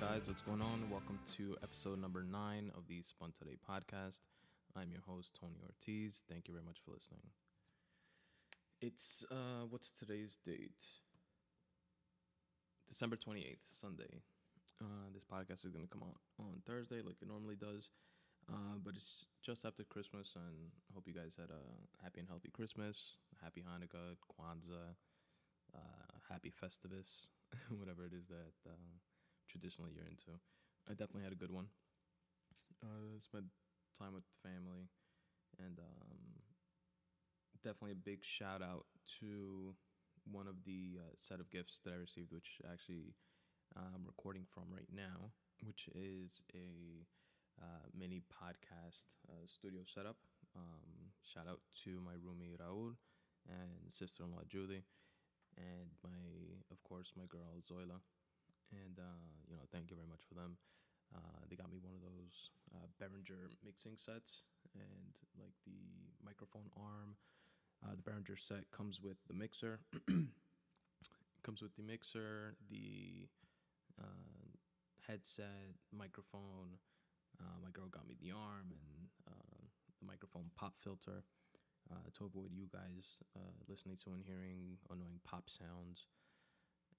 guys? What's going on? Welcome to episode number nine of the Spun Today podcast. I'm your host, Tony Ortiz. Thank you very much for listening. It's, uh, what's today's date? December 28th, Sunday. Uh, this podcast is going to come out on Thursday like it normally does. Uh, but it's just after Christmas, and hope you guys had a happy and healthy Christmas, happy Hanukkah, Kwanzaa, uh, happy Festivus, whatever it is that uh, traditionally you're into. I definitely had a good one. Uh, spent time with the family, and um, definitely a big shout out to one of the uh, set of gifts that I received, which actually I'm recording from right now, which is a uh, mini podcast uh, studio setup. Um, shout out to my roomie Raul and sister-in-law Julie, and my, of course, my girl Zoila. And uh, you know, thank you very much for them. Uh, they got me one of those uh, Behringer mixing sets, and like the microphone arm. Uh, the Behringer set comes with the mixer. comes with the mixer, the headset, microphone. Uh, my girl got me the arm and uh, the microphone pop filter uh, to avoid you guys uh, listening to and hearing annoying pop sounds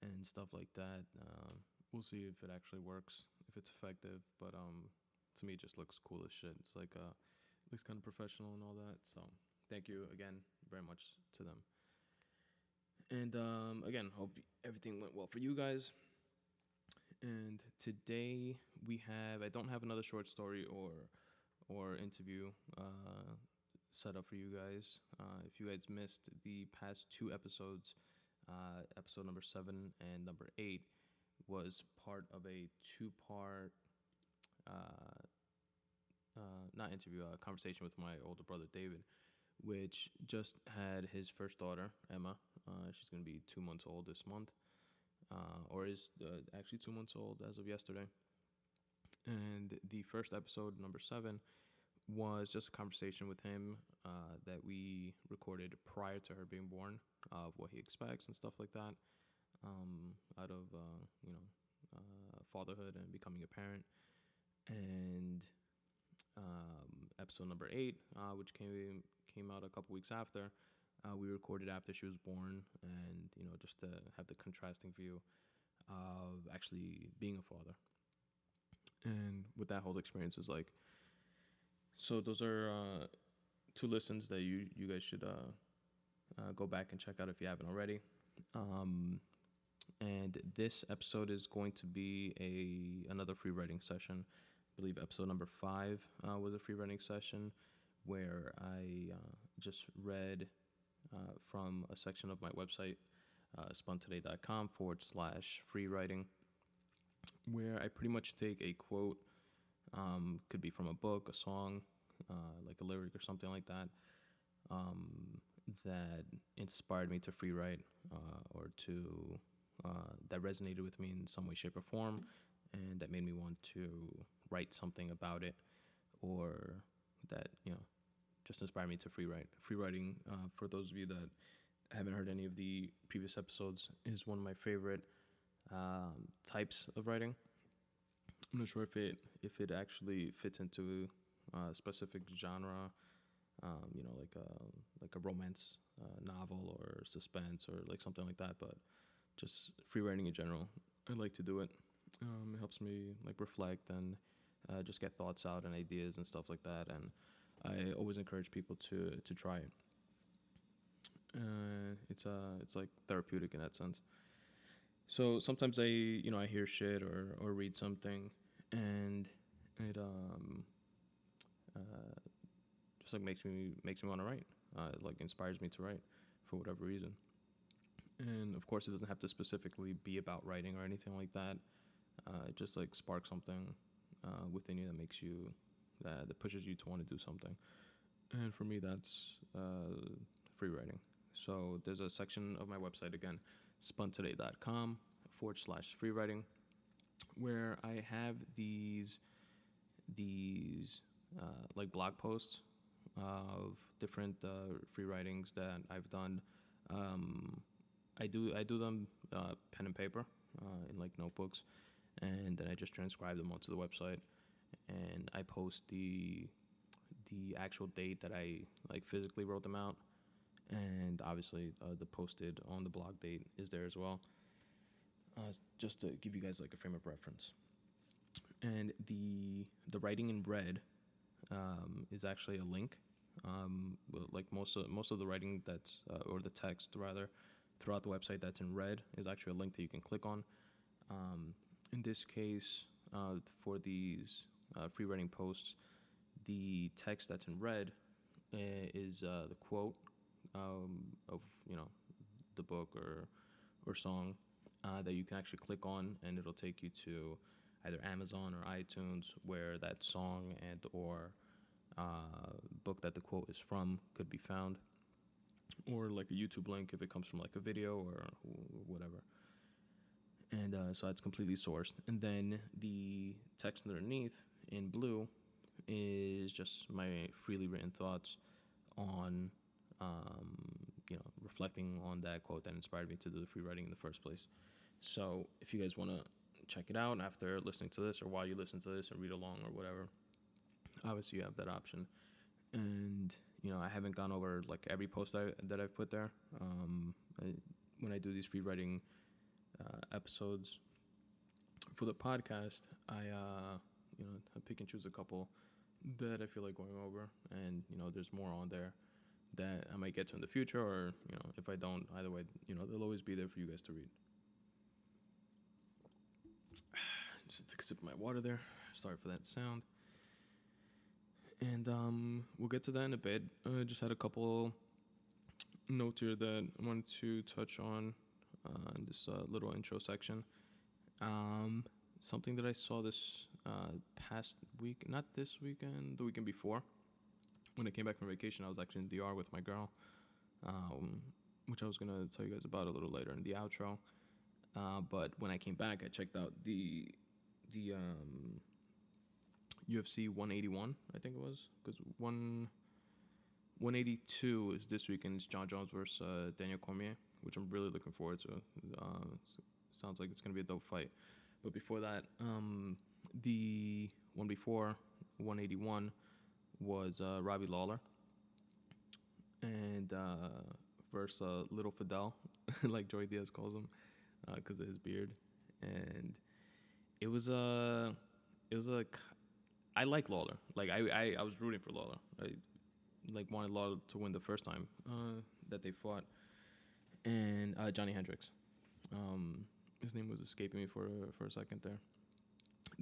and stuff like that. Um, we'll see if it actually works, if it's effective. But um, to me, it just looks cool as shit. It's like uh, looks kind of professional and all that. So thank you again very much to them. And um, again, hope everything went well for you guys. And today we have I don't have another short story or or interview uh, set up for you guys. Uh, if you guys missed the past two episodes, uh, episode number seven and number eight was part of a two-part uh, uh, not interview, a conversation with my older brother David, which just had his first daughter Emma. Uh, she's gonna be two months old this month uh, or is uh, actually two months old as of yesterday. And the first episode, number seven, was just a conversation with him uh, that we recorded prior to her being born of what he expects and stuff like that um, out of uh, you know uh, fatherhood and becoming a parent. And um, episode number eight, uh, which came came out a couple weeks after, uh, we recorded after she was born, and you know, just to have the contrasting view of actually being a father. And with that whole experience is like, so those are uh, two listens that you you guys should uh, uh, go back and check out if you haven't already. Um, and this episode is going to be a another free writing session. I believe episode number five uh, was a free writing session where I uh, just read uh, from a section of my website, uh, spuntoday.com forward slash free writing, where I pretty much take a quote, um, could be from a book, a song, uh, like a lyric or something like that, um, that inspired me to free write uh, or to uh, that resonated with me in some way, shape, or form, and that made me want to write something about it, or that you know just inspired me to free write. Free writing, uh, for those of you that haven't heard any of the previous episodes, is one of my favorite um, types of writing. I'm not sure if it if it actually fits into a specific genre, um, you know, like a like a romance uh, novel or suspense or like something like that. But just free writing in general, I like to do it. Um, it helps me like reflect and uh, just get thoughts out and ideas and stuff like that. And I always encourage people to to try it. Uh, it's uh it's like therapeutic in that sense. So sometimes I you know I hear shit or or read something, and it um uh, just like makes me makes me want to write. Uh, it like inspires me to write for whatever reason. And of course, it doesn't have to specifically be about writing or anything like that. Uh, it just like sparks something uh, within you that makes you that, that pushes you to want to do something. And for me, that's uh, free writing. So there's a section of my website again, spuntoday.com forward slash free writing, where I have these these uh, like blog posts of different uh, free writings that I've done. Um, I do I do them uh, pen and paper uh, in like notebooks, and then I just transcribe them onto the website, and I post the the actual date that I like physically wrote them out, and obviously uh, the posted on the blog date is there as well. Uh, just to give you guys like a frame of reference, and the the writing in red um, is actually a link. Um, like most of most of the writing that's uh, or the text rather throughout the website that's in red is actually a link that you can click on. Um, in this case, uh, for these uh, free writing posts, the text that's in red uh, is uh, the quote um, of you know the book or or song uh, that you can actually click on, and it'll take you to either Amazon or iTunes, where that song and or uh, book that the quote is from could be found, or like a YouTube link if it comes from like a video or whatever. And uh, so that's completely sourced. And then the text underneath in blue is just my freely written thoughts on, um, you know, reflecting on that quote that inspired me to do the free writing in the first place. So if you guys want to check it out after listening to this or while you listen to this and read along or whatever, obviously you have that option. And you know, I haven't gone over like every post that, I, that I've put there. Um, I, when I do these free writing uh, episodes for the podcast, I uh, you know I pick and choose a couple that I feel like going over, and you know, there's more on there that I might get to in the future, or you know, if I don't, either way, you know, they'll always be there for you guys to read. Just took a sip of my water there. Sorry for that sound. And um, we'll get to that in a bit. I uh, just had a couple notes here that I wanted to touch on uh, in this uh, little intro section. Um, something that I saw this uh, past week, not this weekend, the weekend before. When I came back from vacation, I was actually in DR with my girl, um, which I was gonna tell you guys about a little later in the outro. Uh, but when I came back, I checked out the the um, UFC 181, I think it was, because one 182 is this weekend. It's Jon Jones versus uh, Daniel Cormier, which I'm really looking forward to. Uh, sounds like it's gonna be a dope fight. But before that, um, the one before 181 was uh, Robbie Lawler, and uh, versus uh, Little Fidel, like Joey Diaz calls him, because uh, of his beard, and it was a, uh, it was like, I like Lawler. Like I, I, I was rooting for Lawler. I like wanted Lawler to win the first time uh, that they fought, and Johnny Hendricks. Um, his name was escaping me for for a second there.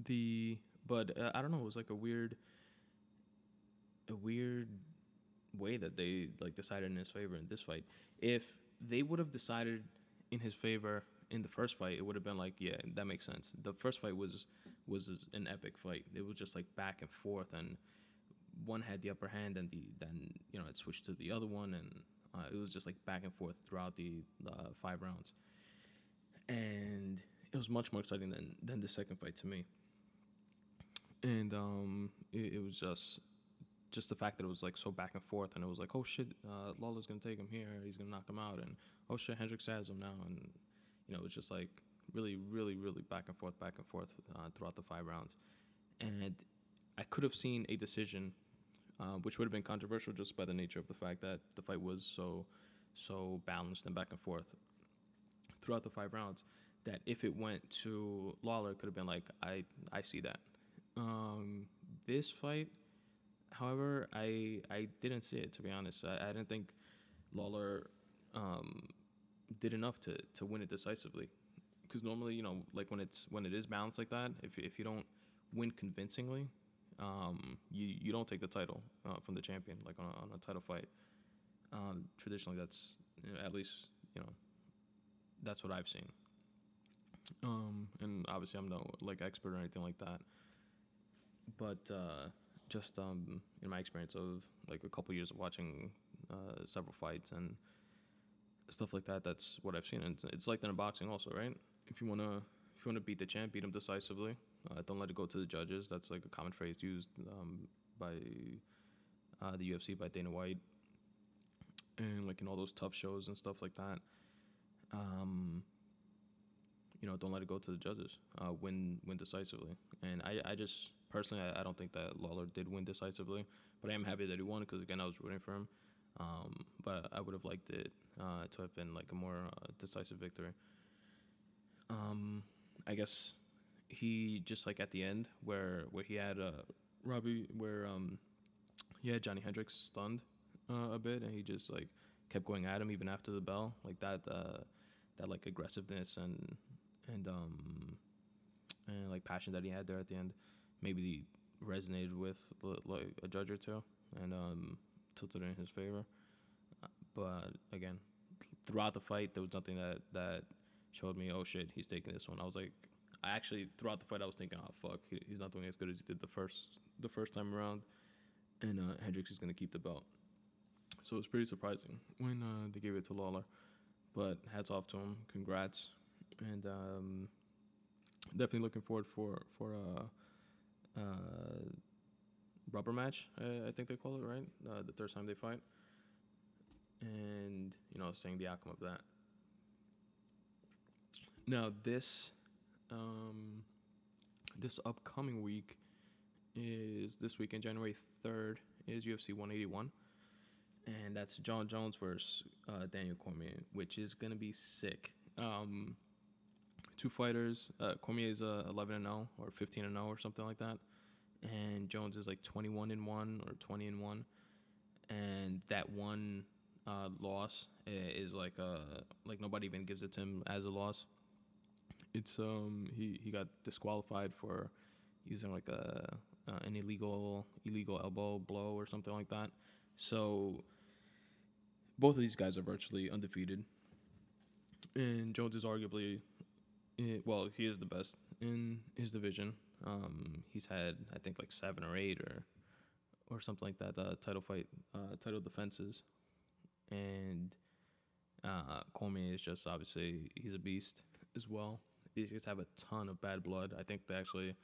The but I don't know. It was like a weird, a weird way that they like decided in his favor in this fight. If they would have decided in his favor in the first fight, it would have been like, yeah, that makes sense. The first fight was was an epic fight. It was just like back and forth, and one had the upper hand, and the then you know it switched to the other one, and uh, it was just like back and forth throughout the uh, five rounds and it was much more exciting than than the second fight to me. And um, it, it was just just the fact that it was like so back and forth, and it was like, oh shit, uh, Lawler's gonna take him here, he's gonna knock him out, and oh shit, Hendricks has him now, and you know, it was just like really, really, really back and forth, back and forth uh, throughout the five rounds, and I could have seen a decision, uh, which would have been controversial just by the nature of the fact that the fight was so, so balanced and back and forth throughout the five rounds that if it went to Lawler, it could have been like, I, I see that. Um, this fight, however, I I didn't see it to be honest. I, I didn't think Lawler um, did enough to, to win it decisively. Because normally, you know, like when it's when it is balanced like that, if if you don't win convincingly, um, you you don't take the title uh, from the champion like on a, on a title fight. Um, traditionally, that's you know, at least you know that's what I've seen. Um, and obviously, I'm no like expert or anything like that. But uh, just um, in my experience of like a couple years of watching uh, several fights and stuff like that, that's what I've seen. And it's, it's like that in boxing, also, right? If you wanna if you wanna beat the champ, beat him decisively. Uh, don't let it go to the judges. That's like a common phrase used um, by uh, the UFC by Dana White, and like in all those tough shows and stuff like that. Um, you know, don't let it go to the judges. Uh, win win decisively. And I, I just personally, I, I don't think that Lawler did win decisively, but I am happy that he won because again, I was rooting for him. Um, but I would have liked it uh, to have been like a more uh, decisive victory. Um, I guess he just like at the end where where he had uh, Robbie where um, he had Johnny Hendricks stunned uh, a bit and he just like kept going at him even after the bell like that uh, that like aggressiveness and and um and like passion that he had there at the end maybe resonated with like a judge or two and um tilted in his favor. Uh, but again throughout the fight there was nothing that that showed me oh shit he's taking this one. I was like i actually throughout the fight i was thinking oh fuck he, he's not doing as good as he did the first the first time around. And uh, hendricks is going to keep the belt. So it was pretty surprising when uh, they gave it to lawler. But hats off to him. Congrats. And um, definitely looking forward for for a, a rubber match. I, I think they call it right. Uh, the third time they fight, and you know, seeing the outcome of that. Now this, um, this upcoming week is this weekend, January third, is UFC 181, and that's Jon Jones versus uh, Daniel Cormier, which is gonna be sick. Um, two fighters. Uh, Cormier is uh, 11 and 0 or 15 and 0 or something like that, and Jones is like 21 and one or 20 and one, and that one uh, loss is like uh like nobody even gives it to him as a loss. It's um he he got disqualified for using like a uh, an illegal illegal elbow blow or something like that. So both of these guys are virtually undefeated, and Jones is arguably Eh, well, he is the best in his division. Um, he's had I think like seven or eight or or something like that uh, title fight uh, title defenses, and uh, Cormier is just obviously he's a beast as well. These guys have a ton of bad blood. I think they actually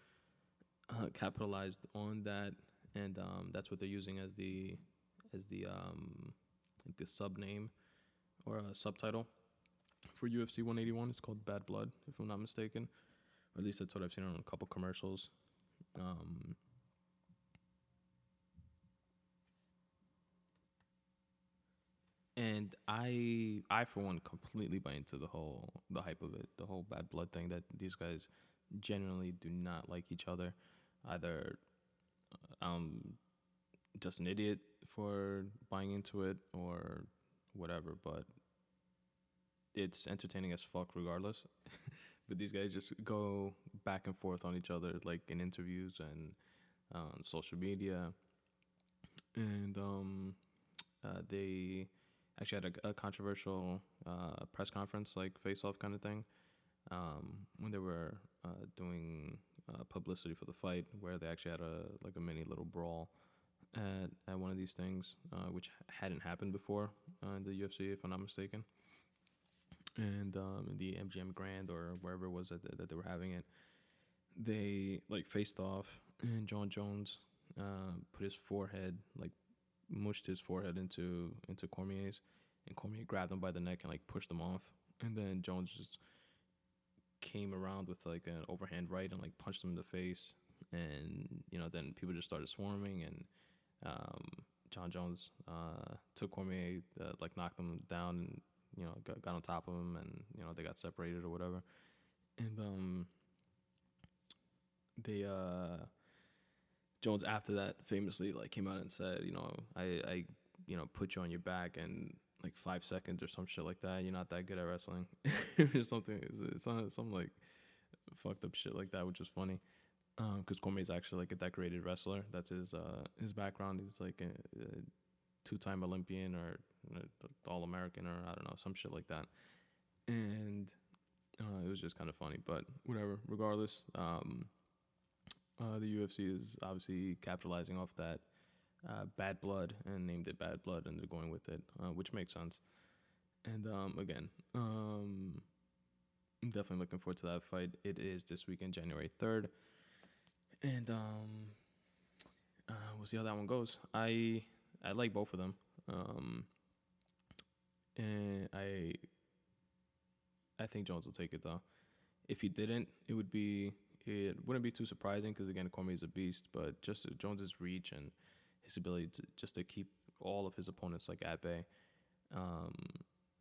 uh, capitalized on that, and um, that's what they're using as the as the um, the sub name or a subtitle for UFC 181. It's called Bad Blood, if I'm not mistaken. Or at least that's what I've seen on a couple commercials. Um, and I, I for one, completely buy into the whole the hype of it, the whole Bad Blood thing. That these guys generally do not like each other. Either I'm just an idiot for buying into it, or whatever. But it's entertaining as fuck regardless. but these guys just go back and forth on each other, like in interviews and uh, on social media. And um, uh, they actually had a, a controversial uh, press conference, like face off kind of thing, um, when they were uh, doing uh, publicity for the fight, where they actually had a like a mini little brawl at, at one of these things, uh, which hadn't happened before in the UFC, if I'm not mistaken and um, the MGM Grand or wherever it was that, that they were having it, they like faced off, and Jon Jones uh, put his forehead like mushed his forehead into into Cormier's, and Cormier grabbed him by the neck and like pushed him off, and then Jones just came around with like an overhand right and like punched him in the face, and you know then people just started swarming and. Um, Jon Jones uh, took Cormier, uh, like knocked him down, and you know, got, got on top of him and, you know, they got separated or whatever. And um they uh Jones after that famously like came out and said, you know, I I you know, put you on your back and like 5 seconds or some shit like that. You're not that good at wrestling. or something it's, some, some like fucked up shit like that, which is funny. Um, cuz Cormier's actually like a decorated wrestler. That's his uh his background. He's like a, a two-time Olympian or All American or I don't know some shit like that, and uh, it was just kind of funny. But whatever. Regardless, um, uh, the UFC is obviously capitalizing off that uh, bad blood and named it Bad Blood, and they're going with it, uh, which makes sense. And um, again, um, I'm definitely looking forward to that fight. It is this weekend, January third, and um, uh, we'll see how that one goes. I I like both of them. Um, and I I think Jones will take it though. if he didn't, it would be it wouldn't be too surprising because again, Cormier is a beast. But just Jones's reach and his ability to just to keep all of his opponents like at bay, um,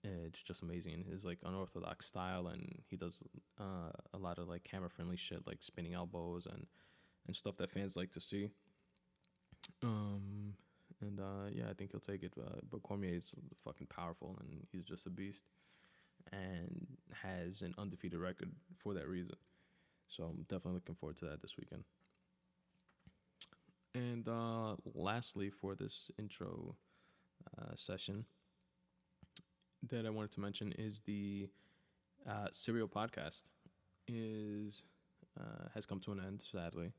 it's just amazing. His like unorthodox style, and he does uh, a lot of like camera friendly shit, like spinning elbows and and stuff that fans like to see. Um, and uh, yeah, I think he'll take it. Uh, but Cormier is fucking powerful, and he's just a beast, and has an undefeated record for that reason. So I'm definitely looking forward to that this weekend. And uh, lastly, for this intro uh, session, that I wanted to mention is the uh, Serial podcast is uh, has come to an end, sadly.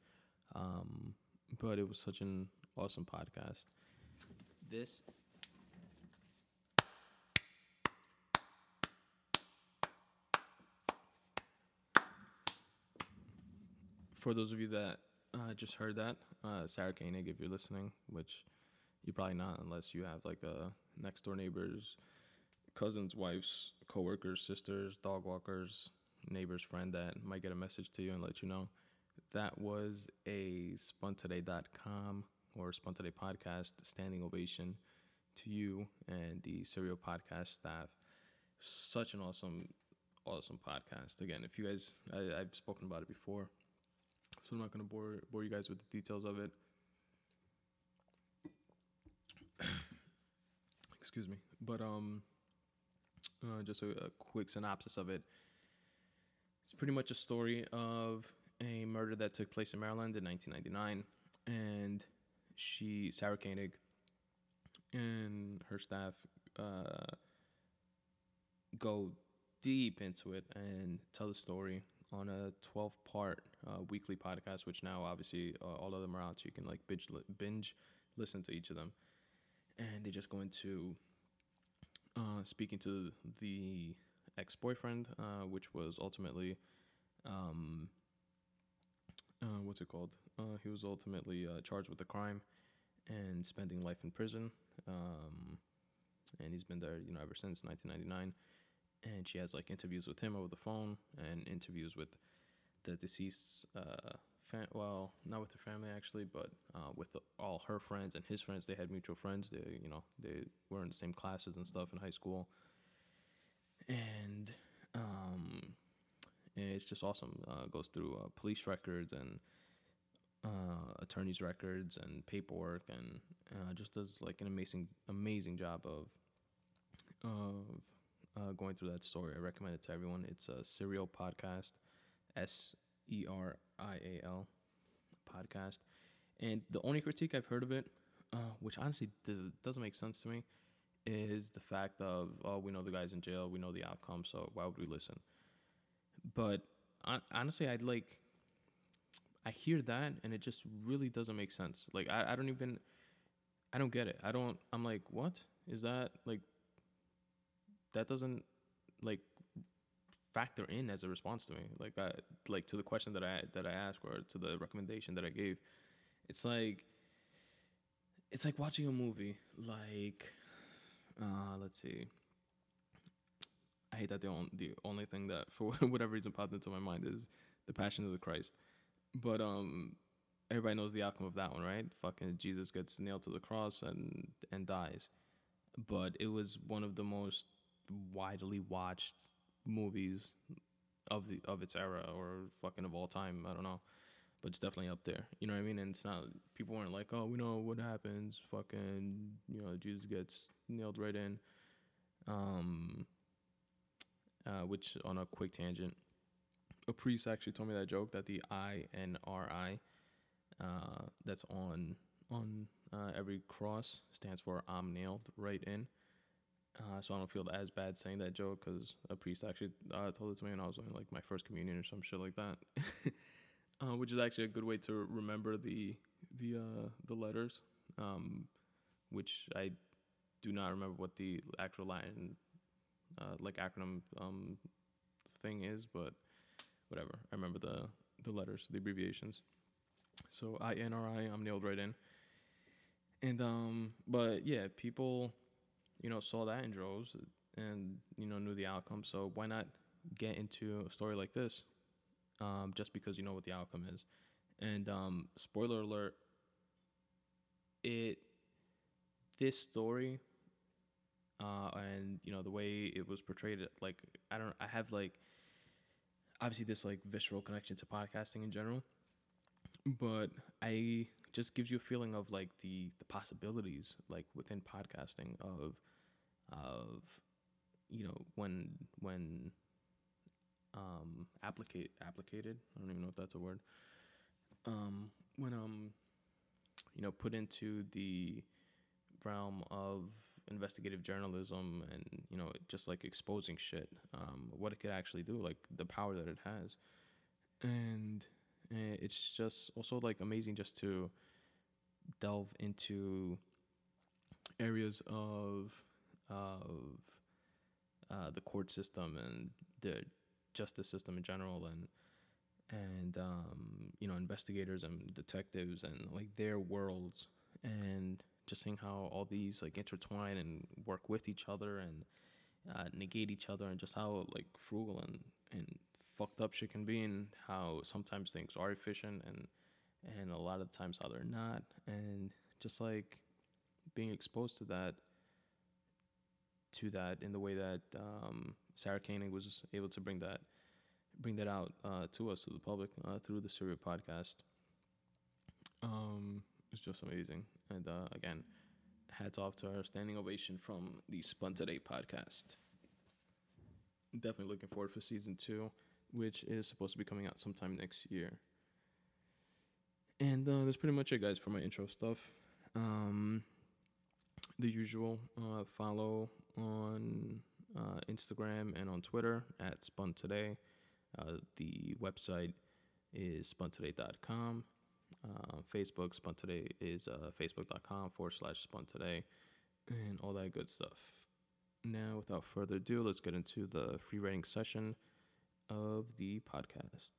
Um, but it was such an awesome podcast. This for those of you that uh, just heard that, uh, Sarah Koenig, if you're listening, which you're probably not unless you have like a next door neighbors, cousins, wives, coworkers, sisters, dog walkers, neighbor's friend that might get a message to you and let you know. That was a spuntoday.com or Today podcast standing ovation to you and the Serial podcast staff. Such an awesome, awesome podcast. Again, if you guys, I, I've spoken about it before, so I'm not going to bore bore you guys with the details of it. Excuse me, but um, uh, just a, a quick synopsis of it. It's pretty much a story of a murder that took place in Maryland in 1999, and she Sarah Koenig and her staff uh, go deep into it and tell the story on a 12 part uh, weekly podcast, which now obviously uh, all of them are out, so you can like binge, li- binge listen to each of them. And they just go into uh, speaking to the ex boyfriend, uh, which was ultimately, um, uh, what's it called? Uh, he was ultimately charged with the crime and spending life in prison. Um, and he's been there, you know, ever since 1999 and she has like interviews with him over the phone and interviews with the deceased uh well not with the family actually but uh, with the, all her friends and his friends. They had mutual friends. They you know they were in the same classes and stuff in high school. And um it's just awesome. Uh, goes through uh, police records and uh, attorneys records and paperwork and uh, just does like an amazing amazing job of of uh, going through that story. I recommend it to everyone. It's a serial podcast, S E R I A L podcast. And the only critique I've heard of it, uh, which honestly does, doesn't make sense to me, is the fact of, oh, we know the guy's in jail, we know the outcome, so why would we listen? But honestly, I'd like, I hear that and it just really doesn't make sense. Like, I, I don't even, I don't get it. I don't, I'm like, what? Is that like that doesn't like factor in as a response to me like I, like to the question that I that I asked or to the recommendation that I gave it's like it's like watching a movie like uh let's see I hate that the only the only thing that for whatever reason popped into my mind is the Passion of the Christ but um everybody knows the outcome of that one right fucking Jesus gets nailed to the cross and and dies but it was one of the most widely watched movies of the of its era or fucking of all time. I don't know, but it's definitely up there. You know what I mean? And it's not people weren't like, oh, we know what happens. Fucking, you know, Jesus gets nailed right in. Um, uh, which on a quick tangent, a priest actually told me that joke that the I N R I, uh, that's on on uh, every cross stands for I'm nailed right in. Uh, so I don't feel as bad saying that joke because a priest actually uh, told it to me when I was doing like my first communion or some shit like that, uh, which is actually a good way to remember the the the letters, um, which I do not remember what the actual Latin like acronym um, thing is, but whatever. I remember the the letters, the abbreviations. So I N R I, I'm nailed right in. And um, but yeah, people you know, saw that in droves and, you know, knew the outcome. So why not get into a story like this um, just because you know what the outcome is. And um, spoiler alert, it this story uh, and you know the way it was portrayed, like I don't, I have like obviously this like visceral connection to podcasting in general, but I just gives you a feeling of like the the possibilities like within podcasting of of you know when when um applicate applicated i don't even know if that's a word um when um you know put into the realm of investigative journalism and you know just like exposing shit um what it could actually do like the power that it has. And uh, it's just also like amazing just to delve into areas of of uh, the court system and the justice system in general and and um, you know investigators and detectives and like their worlds. And just seeing how all these like intertwine and work with each other and uh, negate each other and just how like frugal and and fucked up shit can be and how sometimes things are efficient and and a lot of times how they're not and just like being exposed to that to that in the way that um, Sarah Koenig was able to bring that bring that out uh, to us to the public uh, through the Serial podcast. Um, it's just amazing, and uh, again, hats off to our standing ovation from the Spun Today podcast. Definitely looking forward for season two, which is supposed to be coming out sometime next year. And uh, that's pretty much it, guys, for my intro stuff. Um, the usual uh, follow on uh, Instagram and on Twitter at Spun Today. Uh, the website is spuntoday.com. Uh, Facebook, Spun Today is uh, facebook.com forward slash Spun Today and all that good stuff. Now, without further ado, let's get into the free writing session of the podcast.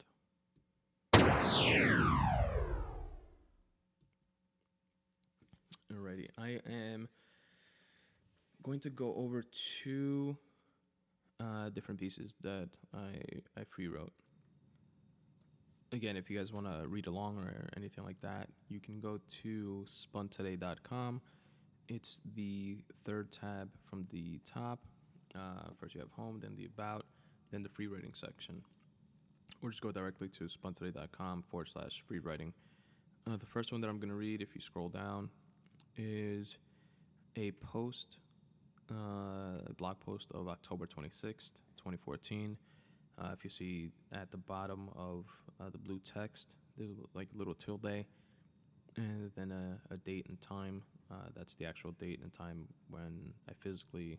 Alrighty, I am going to go over two uh, different pieces that I I free wrote. Again, if you guys want to read along or anything like that, you can go to spuntoday.com. It's the third tab from the top. Uh, first, you have home, then the about, then the free writing section. Or just go directly to spuntoday.com forward slash free writing. Uh, the first one that I'm going to read, if you scroll down, is a post, uh, blog post of October 26th, 2014. Uh, if you see at the bottom of uh, the blue text, there's like a little tilde, and then a, a date and time. Uh, that's the actual date and time when I physically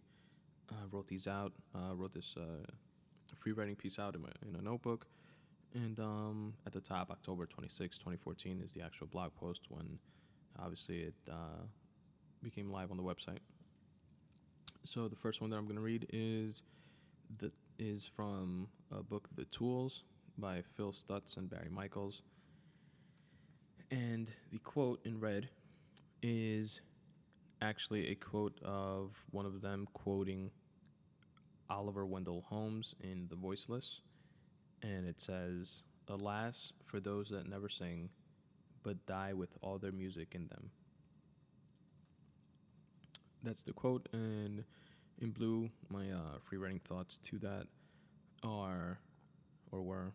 uh, wrote these out. Uh, wrote this uh, free writing piece out in, my, in a notebook. And um, at the top, October 26, 2014, is the actual blog post when obviously it became live on the website. So the first one that I'm going to read is the is from a book, The Tools, by Phil Stutz and Barry Michaels. And the quote in red is actually a quote of one of them quoting Oliver Wendell Holmes in The Voiceless. And it says, Alas, for those that never sing, but die with all their music in them. That's the quote, and in blue, my uh, free writing thoughts to that are, or were,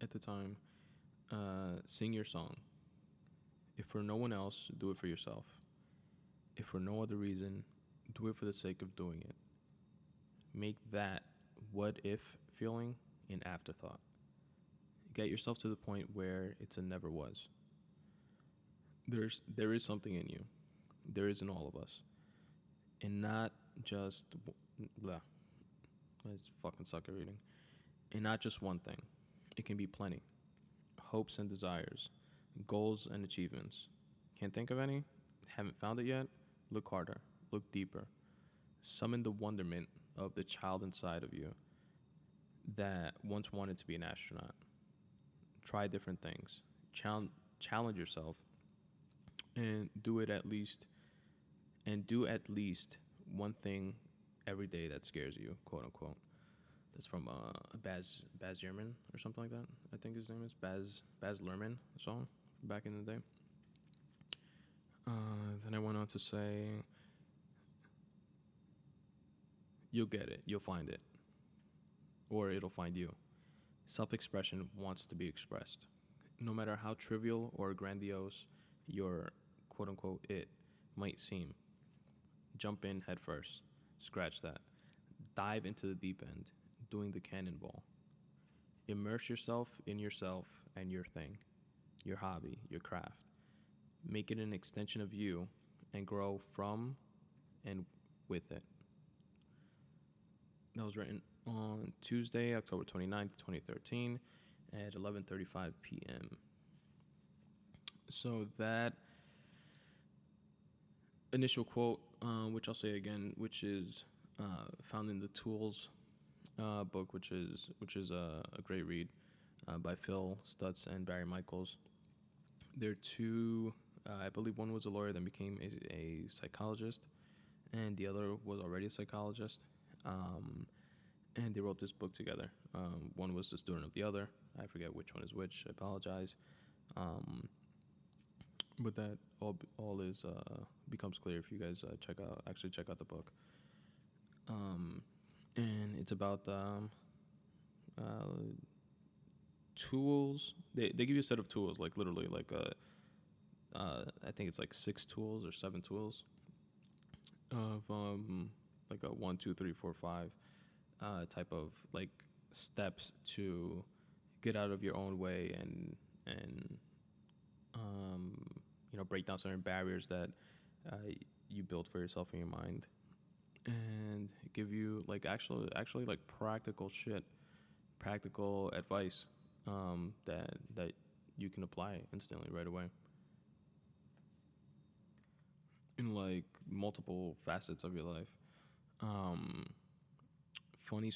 at the time, uh, sing your song. If for no one else, do it for yourself. If for no other reason, do it for the sake of doing it. Make that what if feeling an afterthought. Get yourself to the point where it's a never was. There's there is something in you. There is in all of us. And not just blah. I just fucking suck at reading. And not just one thing. It can be plenty. Hopes and desires, goals and achievements. Can't think of any? Haven't found it yet? Look harder. Look deeper. Summon the wonderment of the child inside of you that once wanted to be an astronaut. Try different things. Challenge, challenge yourself and do it at least and do at least one thing every day that scares you, quote unquote. that's from uh, Baz Baz or something like that. I think his name is Baz Baz Luhrmann song back in the day. Uh, then I went on to say, "You'll get it. You'll find it, or it'll find you." Self-expression wants to be expressed, no matter how trivial or grandiose your quote-unquote it might seem. Jump in head first. Scratch that. Dive into the deep end doing the cannonball. Immerse yourself in yourself and your thing, your hobby, your craft. Make it an extension of you and grow from and with it. That was written on Tuesday, October 29th, 2013 at 11:35 p.m. So that initial quote, uh, which I'll say again, which is uh, found in the Tools uh, book, which is which is a, a great read uh, by Phil Stutz and Barry Michaels. They're two. Uh, I believe one was a lawyer, then became a, a, psychologist, and the other was already a psychologist. Um, and they wrote this book together. Um, one was the student of the other. I forget which one is which. I apologize. Um, but that all all is uh, becomes clear if you guys uh, check out actually check out the book. Um, and it's about um, uh, tools. They they give you a set of tools, like literally, like. Uh, uh, I think it's like six tools or seven tools of um, like a one, two, three, four, five uh, type of like steps to get out of your own way and and um, you know break down certain barriers that uh, you build for yourself in your mind and give you like actually actually like practical shit, practical advice um, that that you can apply instantly right away in like multiple facets of your life. Um, funny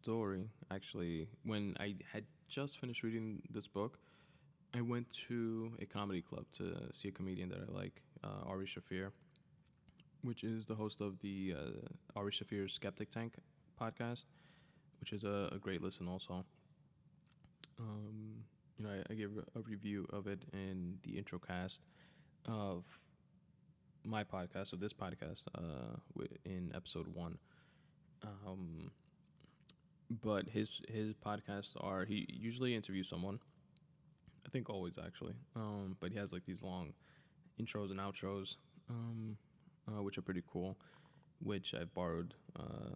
story, actually, when I had just finished reading this book, I went to a comedy club to see a comedian that I like, uh, Ari Shaffir which is the host of the uh, Ari Shaffir's Skeptic Tank podcast, which is a, a great listen also. Um, you know, I, I gave a review of it in the intro cast of my podcast, of this podcast, uh, in episode one. Um, but his his podcasts are he usually interviews someone. I think always actually. Um, but he has like these long intros and outros. Um, uh, which are pretty cool. Which I've borrowed uh,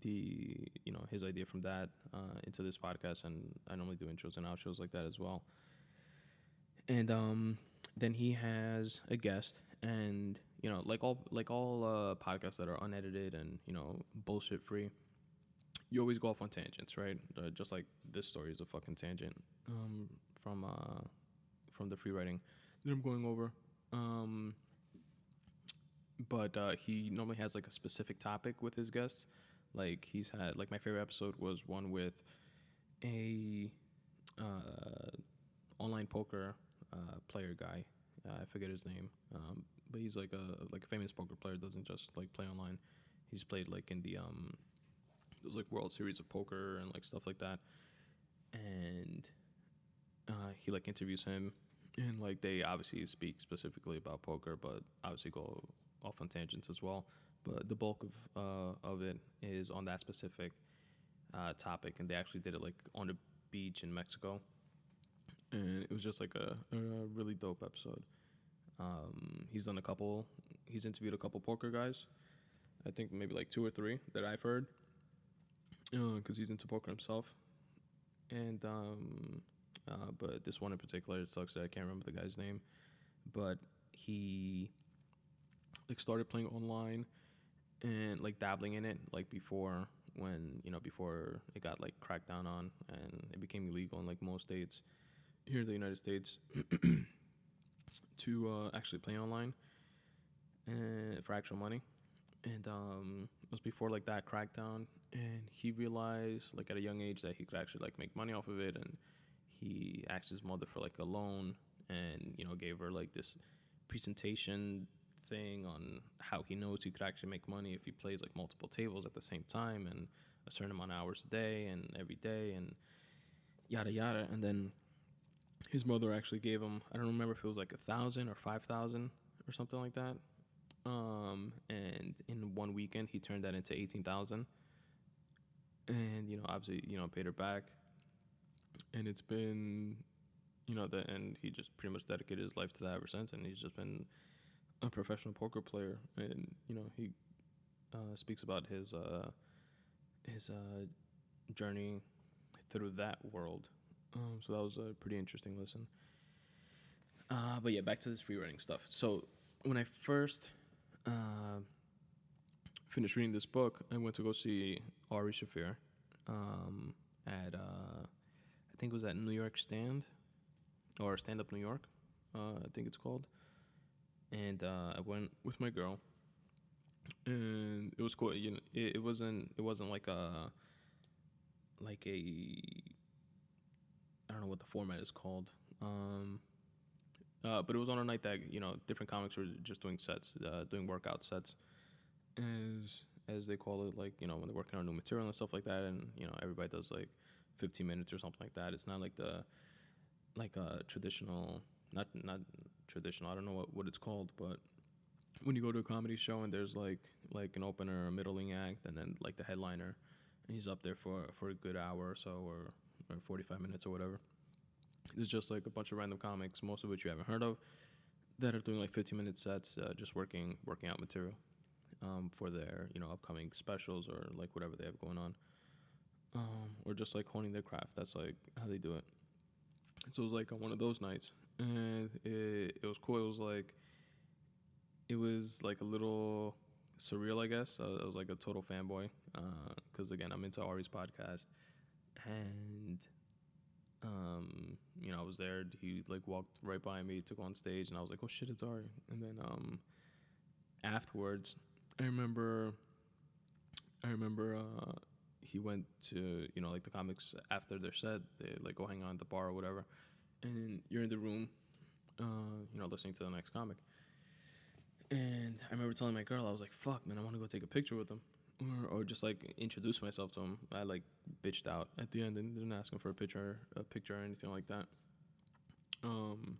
the you know his idea from that uh, into this podcast, and I normally do intros and outros like that as well. And um, then he has a guest, and you know, like all like all uh, podcasts that are unedited and you know bullshit free, you always go off on tangents, right? Uh, just like this story is a fucking tangent um, from uh, from the free writing that I'm going over. Um, but uh, he normally has like a specific topic with his guests. Like he's had like my favorite episode was one with a uh, online poker uh, player guy. Uh, I forget his name, um, but he's like a like a famous poker player. Doesn't just like play online. He's played like in the um, those like World Series of Poker and like stuff like that. And uh, he like interviews him, and like they obviously speak specifically about poker, but obviously go off on tangents as well. But the bulk of uh, of it is on that specific uh, topic, and they actually did it like on the beach in Mexico, and it was just like a, a really dope episode. Um, he's done a couple. He's interviewed a couple poker guys. I think maybe like two or three that I've heard, because uh, he's into poker himself. And um, uh, but this one in particular, it sucks that I can't remember the guy's name, but he like started playing online and like dabbling in it like before when you know before it got like cracked down on and it became illegal in like most states here in the United States to uh, actually play online and for actual money. And um, it was before like that crackdown and he realized like at a young age that he could actually like make money off of it and he asked his mother for like a loan and you know gave her like this presentation thing on how he knows he could actually make money if he plays like multiple tables at the same time and a certain amount of hours a day and every day and yada yada. And then his mother actually gave him I don't remember if it was like a thousand or five thousand or something like that. Um, and in one weekend he turned that into eighteen thousand. And you know, obviously, you know, paid her back. And it's been, you know, that and he just pretty much dedicated his life to that ever since. And he's just been a professional poker player. And you know, he uh, speaks about his uh, his uh, journey through that world. Um, so that was a pretty interesting listen. Uh, but yeah, back to this free writing stuff. So when I first uh, finished reading this book, I went to go see Ari Shaffir um, at uh, think it was at New York Stand or Stand Up New York, uh, I think it's called. And uh, I went with my girl, and it was cool. You know, it, it wasn't it wasn't like a like a I don't know what the format is called. Um, uh, but it was on a night that you know different comics were just doing sets, uh, doing workout sets, as as they call it, like you know when they're working on new material and stuff like that, and you know everybody does like 15 minutes or something like that. It's not like the like a traditional, not not traditional. I don't know what, what it's called, but when you go to a comedy show and there's like like an opener, a middling act, and then like the headliner, and he's up there for for a good hour or so, or or 45 minutes or whatever. It's just like a bunch of random comics, most of which you haven't heard of, that are doing like 15 minute sets, uh, just working working out material um, for their you know upcoming specials or like whatever they have going on, um, or just like honing their craft. That's like how they do it. So it was like on one of those nights, and it, it was cool. It was like it was like a little surreal, I guess. I, was like a total fanboy because uh, again, I'm into Ari's podcast, and um, you know, I was there. He like walked right by me, took on stage, and I was like, "Oh shit, it's Ari!" And then um, afterwards, I remember, I remember uh, he went to you know like the comics after their set, they like go hang out at the bar or whatever, and you're in the room, uh, you know, listening to the next comic. And I remember telling my girl, I was like, "Fuck, man, I want to go take a picture with him." or, or just like introduce myself to him. I like bitched out at the end and didn't ask him for a picture, a picture or anything like that. Um,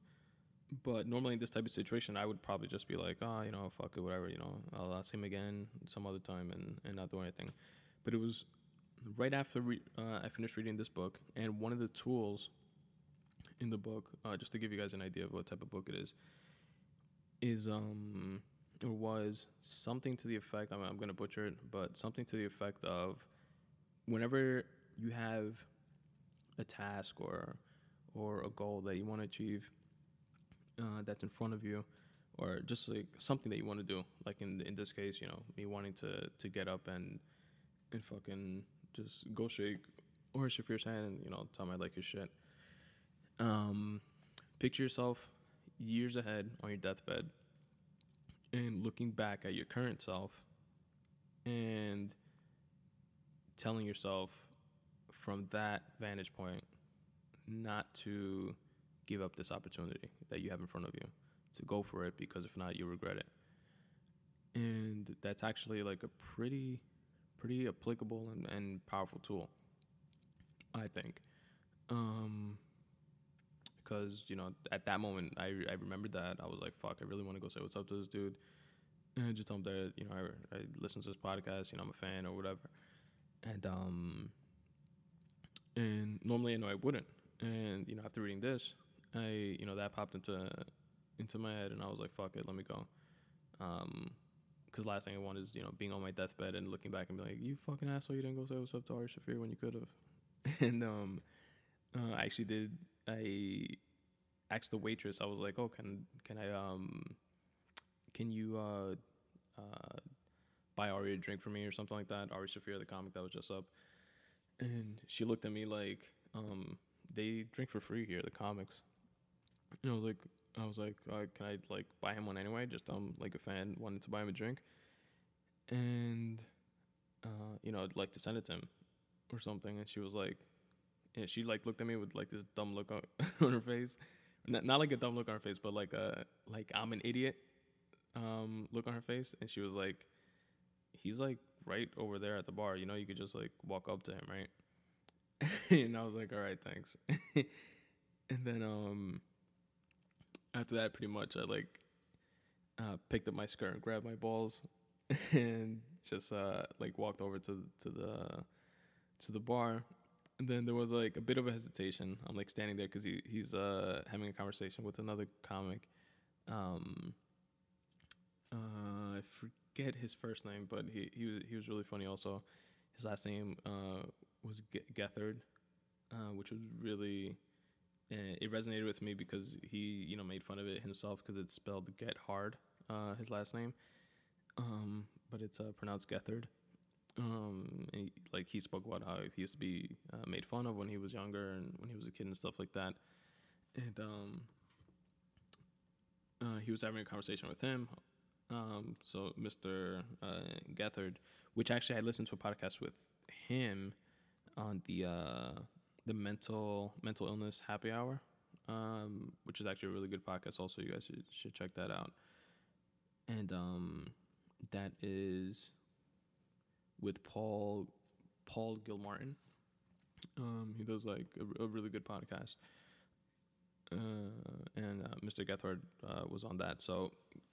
but normally in this type of situation, I would probably just be like, oh, you know, fuck it, whatever, you know, I'll ask him again some other time and, and not do anything. But it was right after re- uh, I finished reading this book, and one of the tools in the book, uh, just to give you guys an idea of what type of book it is, is um or was something to the effect, I'm, I'm to butcher it, but something to the effect of whenever you have a task or or a goal that you want to achieve uh, that's in front of you or just like something that you want to do like in in this case you know me wanting to to get up and and fucking just go shake or Shaffir's hand and you know tell him I like his shit. Um picture yourself years ahead on your deathbed and looking back at your current self and telling yourself from that vantage point not to give up this opportunity that you have in front of you to go for it because if not you'll regret it. And that's actually like a pretty pretty applicable and, and powerful tool i think. Um because you know at that moment I, I remembered that. I was like fuck I really want to go say what's up to this dude. And just tell him that you know I, I listen to this podcast you know I'm a fan or whatever. And um and normally I know I wouldn't. And you know after reading this I you know that popped into into my head and I was like fuck it let me go. Um because last thing I want is you know being on my deathbed and looking back and be like you fucking asshole you didn't go say what's up to Ari Shaffir when you could have and um uh, I actually did I asked the waitress. I was like, "Oh, can can I um can you uh uh buy Ari a drink for me or something like that?" Ari Shaffir, the comic that was just up, and she looked at me like, um, "They drink for free here, the comics." And I was like, I was like, uh, "Can I like buy him one anyway?" Just um like a fan wanted to buy him a drink, and uh, you know, I'd like to send it to him or something. And she was like, and she like looked at me with like this dumb look on, on her face, not, not like a dumb look on her face, but like a like I'm an idiot um, look on her face, and she was like, "He's like right over there at the bar. You know, you could just like walk up to him, right?" and I was like, "All right, thanks." and then um, after that, pretty much, I like uh, picked up my skirt and grabbed my balls, and just uh, like walked over to to the to the bar. And then there was like a bit of a hesitation. I'm like standing there because he he's uh, having a conversation with another comic. Um, uh, I forget his first name, but he he was he was really funny. Also, his last name uh, was Gethard, uh, which was really uh, it resonated with me because he you know made fun of it himself because it's spelled get hard. Uh, his last name, um, but it's uh, pronounced Gethard. Um, he, like he spoke about how he used to be uh, made fun of when he was younger and when he was a kid and stuff like that. And um, uh, he was having a conversation with him. Um, so Mr. Uh, Gethard, which actually I listened to a podcast with him on the uh, the mental mental illness happy hour, um, which is actually a really good podcast. Also, you guys should, should check that out. And um, that is with Paul Paul Gilmartin. Um, he does like a, a really good podcast. Uh, and uh, Mr. Gethard uh, was on that. So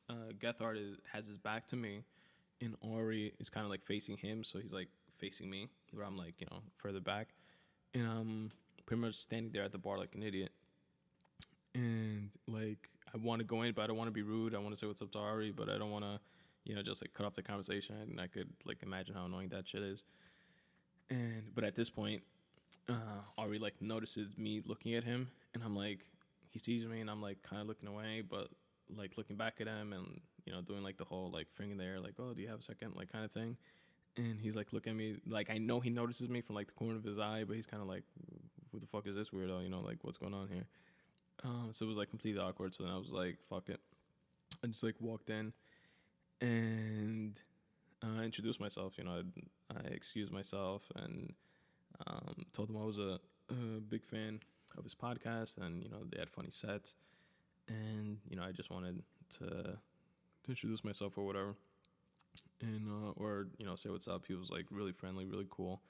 uh, Gethard is, has his back to me, and Ari is kind of like facing him, so he's like facing me, where I'm like you know further back, and I'm pretty much standing there at the bar like an idiot. And like I want to go in, but I don't want to be rude. I want to say what's up to Ari, but I don't want to, you know, just like cut off the conversation. And I could like imagine how annoying that shit is. And but at this point, uh, Ari like notices me looking at him, and I'm like, he sees me and I'm like kind of looking away, but like looking back at him and you know doing like the whole like finger there, like oh do you have a second, like kind of thing. And he's like looking at me, like I know he notices me from like the corner of his eye, but he's kind of like, who the fuck is this weirdo? You know, like what's going on here? Um, so it was like completely awkward. So then I was like, fuck it. I just like walked in and uh, introduced myself. You know, I, I excused myself and um, told him I was a, a big fan of his podcast, and you know they had funny sets, and you know I just wanted to to introduce myself or whatever, and uh, or you know say what's up. He was like really friendly, really cool,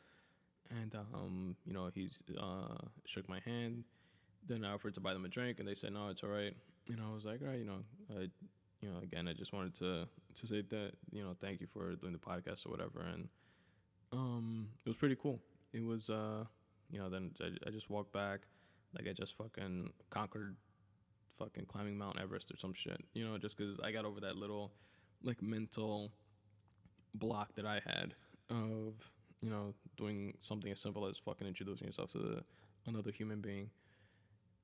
and um, you know he's uh, shook my hand. Then I offered to buy them a drink, and they said no, it's all right. And I was like, all right, you know, I, you know, again, I just wanted to to say that you know thank you for doing the podcast or whatever, and um, it was pretty cool. It was uh, you know, then I, I just walked back like I just fucking conquered fucking climbing Mount Everest or some shit. You know, just because I got over that little like mental block that I had of you know doing something as simple as fucking introducing yourself to the, another human being,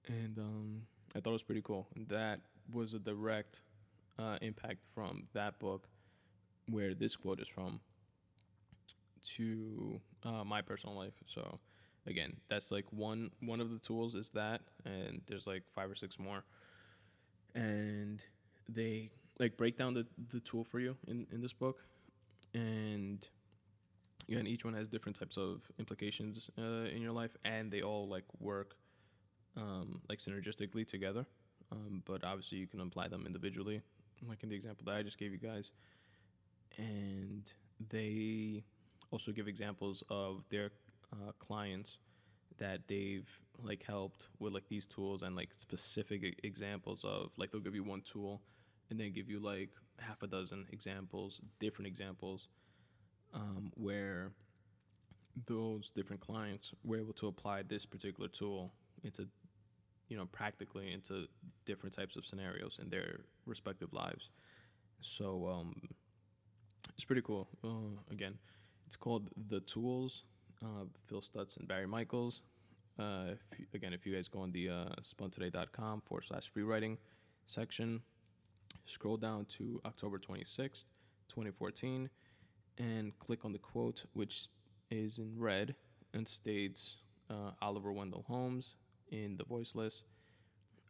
and um, I thought it was pretty cool. That was a direct uh, impact from that book, where this quote is from, to uh, my personal life. So again, that's like one one of the tools is that, and there's like five or six more, and they like break down the the tool for you in in this book, and again, each one has different types of implications uh, in your life, and they all like work um, like synergistically together. Um, but obviously, you can apply them individually, like in the example that I just gave you guys, and they also give examples of their uh, clients that they've like helped with like these tools and like specific examples of like they'll give you one tool and then give you like half a dozen examples different examples um, where those different clients were able to apply this particular tool into you know practically into different types of scenarios in their respective lives so um, it's pretty cool uh, again it's called the tools uh, Phil Stutz and Barry Michels. Uh, if you, again, if you guys go on the uh, spuntoday.com forward slash free writing section, scroll down to October 26th, 2014, and click on the quote, which is in red and states uh, Oliver Wendell Holmes in The Voiceless.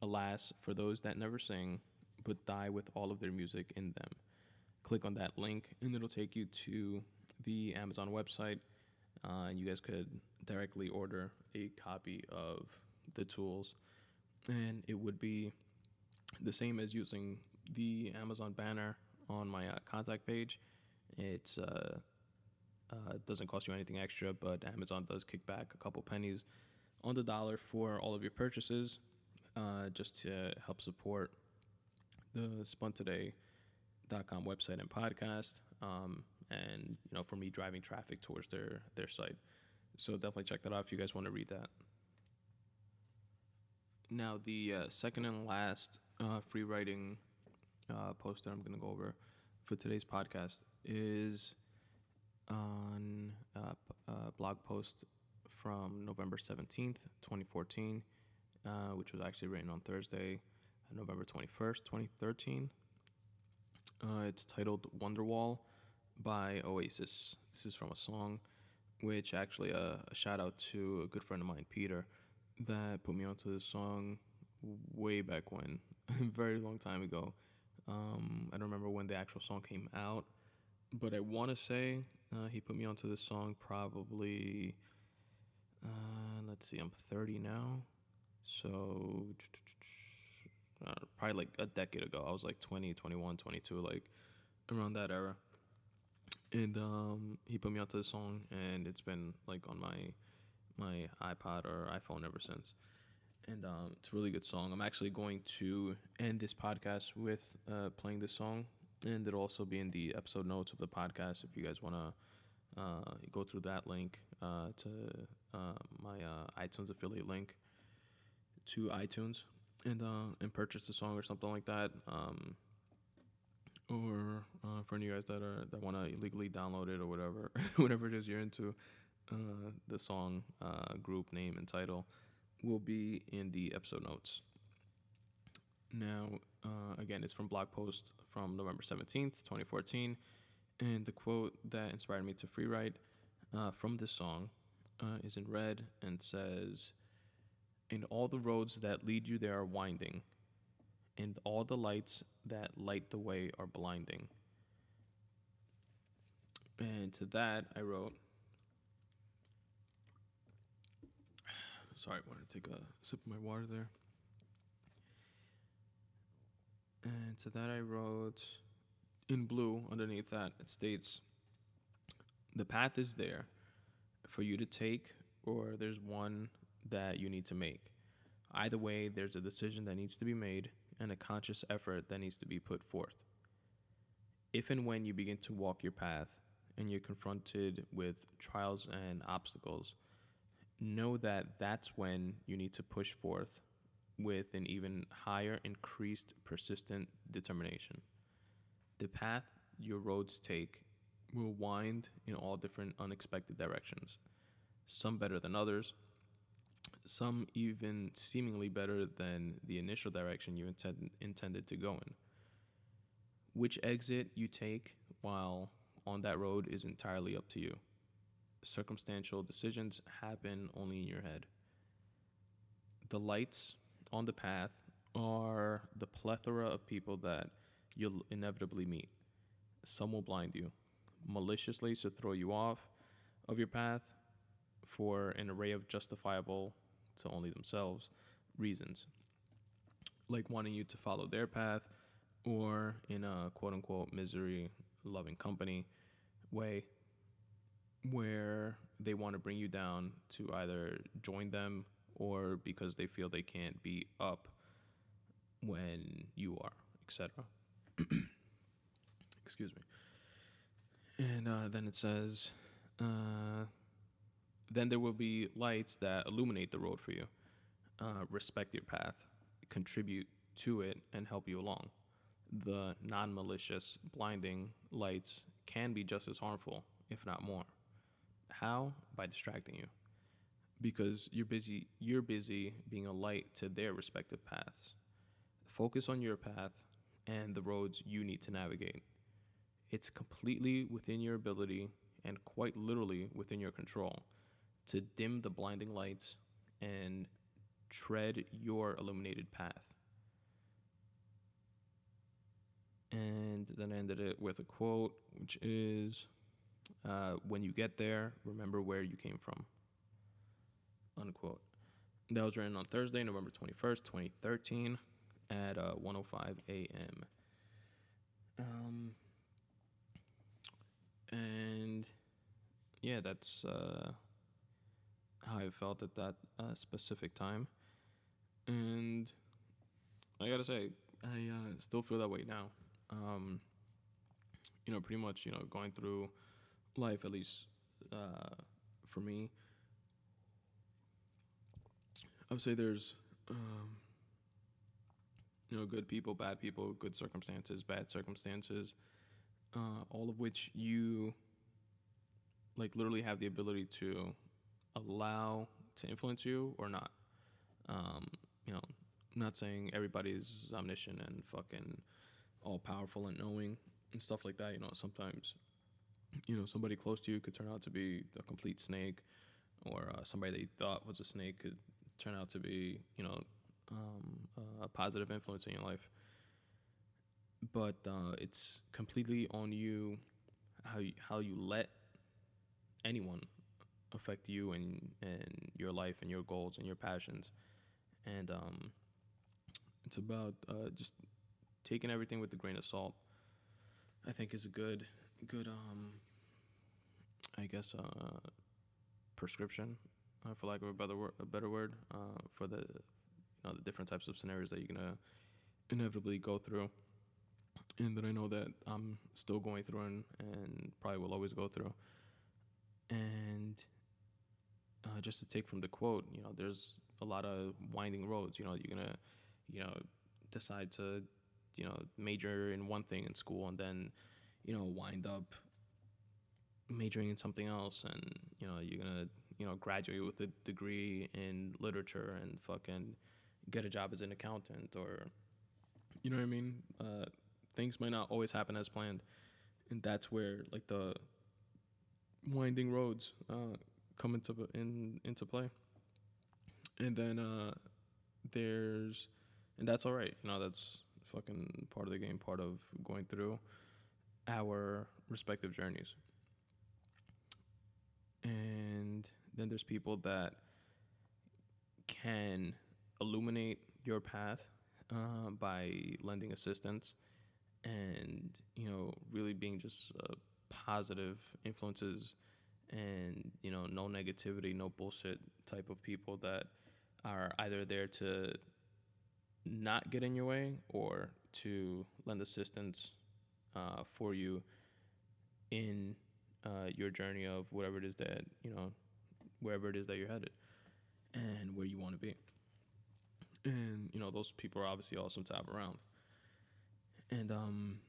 Alas, for those that never sing, but die with all of their music in them. Click on that link, and it'll take you to the Amazon website uh, and you guys could directly order a copy of the tools, and it would be the same as using the Amazon banner on my uh, contact page. Uh, uh, it doesn't cost you anything extra, but Amazon does kick back a couple pennies on the dollar for all of your purchases, uh, just to help support the spuntoday.com website and podcast, um, and you know for me driving traffic towards their their site. So definitely check that out if you guys want to read that. Now the uh, second and last uh, free writing uh, post that I'm going to go over for today's podcast is on a p- a blog post from November 17th, 2014, uh, which was actually written on Thursday, November 21st, 2013. Uh, it's titled Wonderwall by Oasis. This is from a song, which actually uh, a shout out to a good friend of mine, Peter, that put me onto this song way back when, a very long time ago. Um, I don't remember when the actual song came out, but I want to say uh, he put me onto this song probably. Uh, let's see, I'm 30 now, so uh, probably like a decade ago. I was like 20, 21, 22, like around that era. And um, he put me onto the song, and it's been like on my my iPod or iPhone ever since. And um, it's a really good song. I'm actually going to end this podcast with uh, playing this song, and it'll also be in the episode notes of the podcast if you guys want to uh, go through that link uh, to uh, my uh, iTunes affiliate link to iTunes and uh, and purchase the song or something like that. Um, or for any of you guys that are that want to illegally download it or whatever, whatever it is you're into, the song group name and title will be in the episode notes. Now, uh, again, it's from blog post from November 17th, 2014. And the quote that inspired me to free write uh, from this song uh, is in red and says, And all the roads that lead you there are winding, and all the lights that light the way are blinding. And to that, I wrote, Sorry, I wanted to take a sip of my water there. And to that, I wrote in blue underneath that, it states, The path is there for you to take, or there's one that you need to make. Either way, there's a decision that needs to be made and a conscious effort that needs to be put forth. If and when you begin to walk your path and you're confronted with trials and obstacles, know that that's when you need to push forth with an even higher, increased, persistent determination. The path your roads take will wind in all different unexpected directions, some better than others, some even seemingly better than the initial direction you intend, intended to go in. Which exit you take while on that road is entirely up to you. Circumstantial decisions happen only in your head. The lights on the path are the plethora of people that you'll inevitably meet. Some will blind you, maliciously to throw you off of your path for an array of justifiable to only themselves reasons, like wanting you to follow their path or in a quote unquote misery loving company way where they want to bring you down to either join them or because they feel they can't be up when you are, etc. Excuse me. And uh, then it says, uh, then there will be lights that illuminate the road for you, uh, respect your path, contribute to it, and help you along. The non malicious, blinding lights can be just as harmful, if not more. How? By distracting you. Because you're busy you're busy being a light to their respective paths. Focus on your path and the roads you need to navigate. It's completely within your ability and quite literally within your control to dim the blinding lights and tread your illuminated path. And then I ended it with a quote, which is uh, When you get there, remember where you came from. Unquote. That was written on Thursday, November 21st, 2013, at uh, 105 a.m. Um, and yeah, that's uh, how I felt at that uh, specific time. And I gotta say, I uh, still feel that way now. Um, you know, pretty much, you know, going through life, at least uh, for me, I would say there's, um, you know, good people, bad people, good circumstances, bad circumstances, uh, all of which you, like, literally have the ability to allow to influence you or not. Um, you know, I'm not saying everybody's omniscient and fucking all powerful and knowing and stuff like that. You know, sometimes, you know, somebody close to you could turn out to be a complete snake, or uh, somebody that you thought was a snake could turn out to be, you know, um, a positive influence in your life. But uh, it's completely on you how you, how you let anyone affect you and and your life and your goals and your passions. And um, it's about uh, just taking everything with a grain of salt. I think is a good good um I guess uh prescription uh, for lack of a better word a better word uh, for the you know the different types of scenarios that you're gonna inevitably go through. And that I know that I'm still going through and, and probably will always go through. And uh, just to take from the quote you know there's a lot of winding roads you know you're gonna you know decide to you know major in one thing in school and then you know wind up majoring in something else and you know you're gonna you know graduate with a degree in literature and fucking get a job as an accountant or you know what I mean? Uh, things might not always happen as planned. And that's where like the winding roads uh, come into in into play. And then uh, there's and that's all right you know that's fucking part of the game, part of going through our respective journeys. And then there's people that can illuminate your path uh, by lending assistance and, you know, really being just uh, positive influences and, you know, no negativity, no bullshit type of people that are either there to not get in your way or to lend assistance uh, for you in uh, your journey of whatever it is that you know wherever it is that you're headed and where you want to be. And you know those people are obviously awesome to have around. And um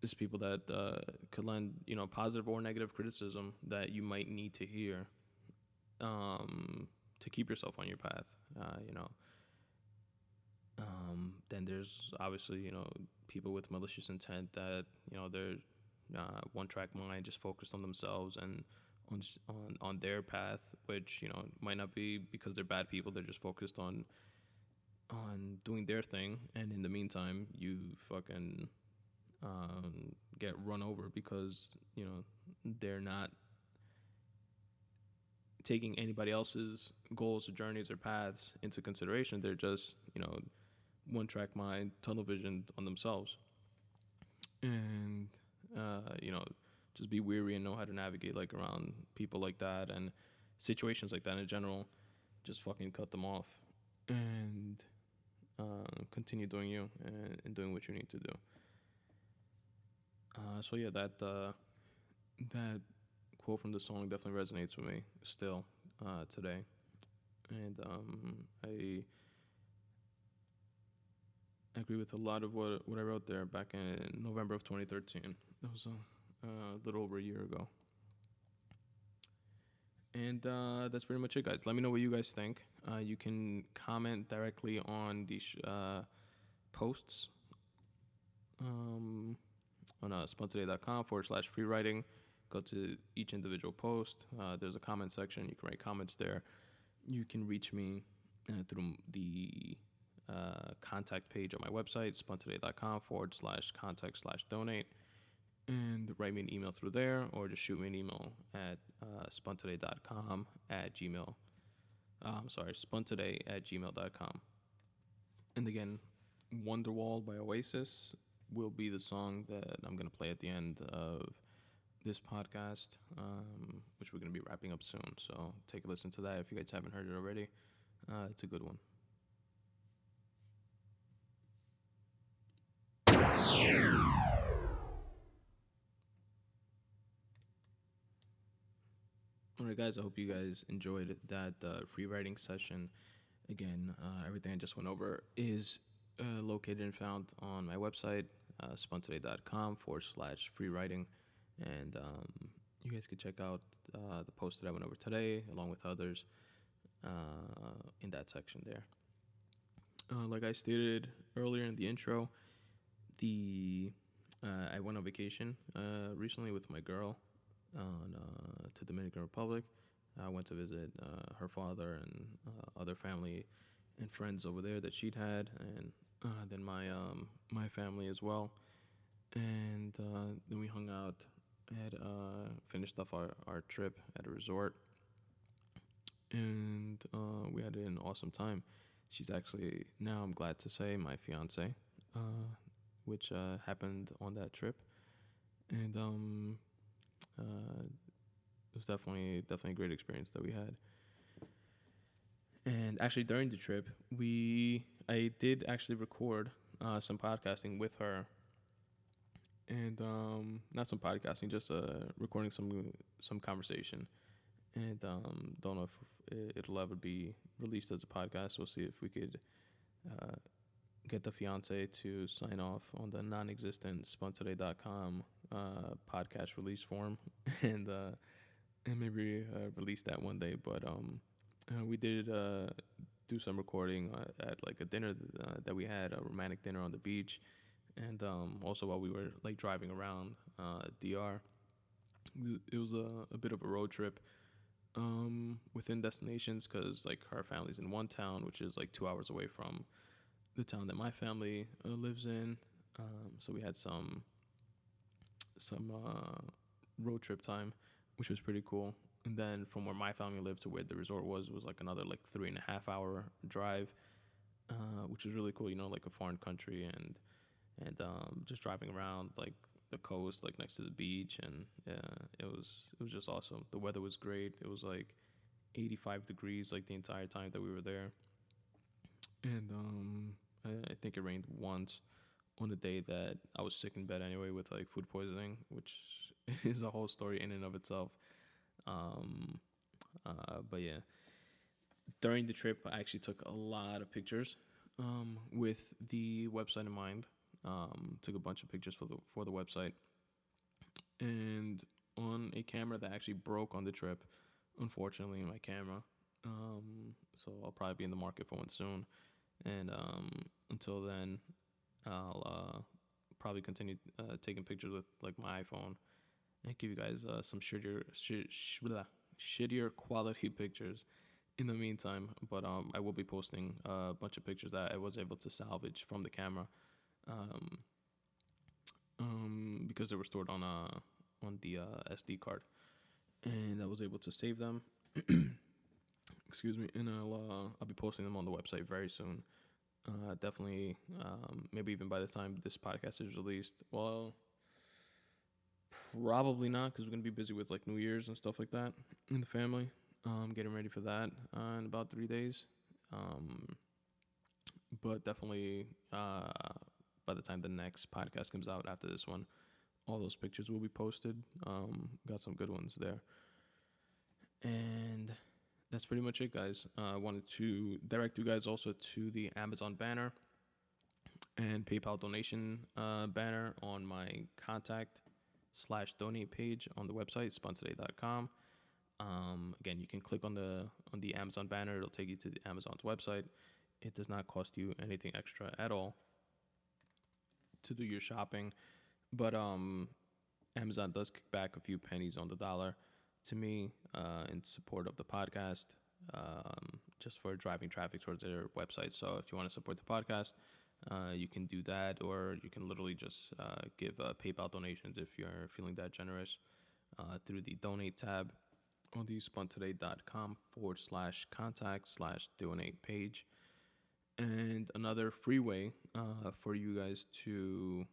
there's people that uh, could lend you know positive or negative criticism that you might need to hear um, to keep yourself on your path uh, you know. Um, then there's obviously you know people with malicious intent that you know they're uh, one track mind, just focused on themselves and on on on their path, which you know might not be because they're bad people. They're just focused on on doing their thing, and in the meantime, you fucking um, get run over because you know they're not taking anybody else's goals or journeys or paths into consideration. They're just you know one track mind, tunnel vision on themselves, and uh, you know, just be weary and know how to navigate like around people like that and situations like that in general. Just fucking cut them off and uh, continue doing you and, and, doing what you need to do. Uh, so yeah, that uh, that quote from the song definitely resonates with me still uh, today, and um, I agree with a lot of what what I wrote there back in November of 2013. That was a, a little over a year ago. And uh, that's pretty much it, guys. Let me know what you guys think. Uh, you can comment directly on these uh, posts um, on uh, spuntoday.com forward slash free writing. Go to each individual post. Uh, there's a comment section. You can write comments there. You can reach me uh, through the uh, contact page on my website, spuntoday.com forward slash contact slash donate. And write me an email through there or just shoot me an email at uh, spuntoday.com at gmail. Uh, I'm sorry, spuntoday at gmail.com. And again, Wonderwall by Oasis will be the song that I'm gonna play at the end of this podcast, um, which we're gonna be wrapping up soon. So take a listen to that if you guys haven't heard it already. Uh, it's a good one. Guys. I hope you guys enjoyed that uh, free writing session. Again, uh, everything I just went over is uh, located and found on my website, uh, spuntoday.com forward slash free writing. And um, you guys can check out uh, the post that I went over today, along with others, uh, in that section there. Uh, like I stated earlier in the intro, the uh, I went on vacation recently with my girl on uh, to Dominican Republic. I went to visit uh, her father and uh, other family and friends over there that she'd had, and uh, then my um, my family as well. And uh, then we hung out, had finished off our, our trip at a resort, and we had an awesome time. She's actually now I'm glad to say my fiance, which happened on that trip, and um, uh, it was definitely definitely a great experience that we had. And actually, during the trip, we I did actually record uh, some podcasting with her, and um, not some podcasting, just uh, recording some some conversation. And um, don't know if it'll ever be released as a podcast. We'll see if we could uh, get the fiance to sign off on the non-existent spuntoday.com uh, podcast release form, and uh, and maybe uh, release that one day. But um, uh, we did uh, do some recording uh, at like a dinner uh, that we had, a romantic dinner on the beach, and um, also while we were like driving around uh, DR. It was a, a bit of a road trip um, within destinations because like her family's in one town, which is like two hours away from the town that my family uh, lives in. Um, so we had some some uh, road trip time, which was pretty cool. And then from where my family lived to where the resort was was like another like three and a half hour drive, uh, which was really cool. You know, like a foreign country and and um, just driving around like the coast, like next to the beach, and yeah, it was it was just awesome. The weather was great. It was like 85 degrees like the entire time that we were there, and um, I, I think it rained once on the day that I was sick in bed anyway with like food poisoning, which is a whole story in and of itself. Um, uh, but yeah, during the trip, I actually took a lot of pictures um, with the website in mind. Um, took a bunch of pictures for the for the website, and on a camera that actually broke on the trip. Unfortunately, my camera. Um, so I'll probably be in the market for one soon. And um, until then, I'll uh, probably continue uh, taking pictures with like my iPhone and give you guys uh, some shittier, sh- sh- blah, shittier quality pictures in the meantime. But um, I will be posting a bunch of pictures that I was able to salvage from the camera, um, um, because they were stored on a on the uh, SD card, and I was able to save them. Excuse me, and I'll uh, I'll be posting them on the website very soon. Uh, definitely, um, maybe even by the time this podcast is released. Well, probably not because we're gonna be busy with like New Year's and stuff like that in the family. Um, getting ready for that uh, in about three days. Um, but definitely, uh, by the time the next podcast comes out after this one, all those pictures will be posted. Um, got some good ones there, and that's pretty much it, guys. Uh, I wanted to direct you guys also to the Amazon banner and PayPal donation uh, banner on my contact slash donate page on the website spuntoday.com. Um, again, you can click on the on the Amazon banner; it'll take you to the Amazon's website. It does not cost you anything extra at all to do your shopping, but um, Amazon does kick back a few pennies on the dollar to me uh, in support of the podcast, um, just for driving traffic towards their website. So if you want to support the podcast, uh, you can do that, or you can literally just uh, give uh, PayPal donations if you're feeling that generous uh, through the donate tab on the spuntoday.com forward slash contact slash donate page. And another free way uh, for you guys to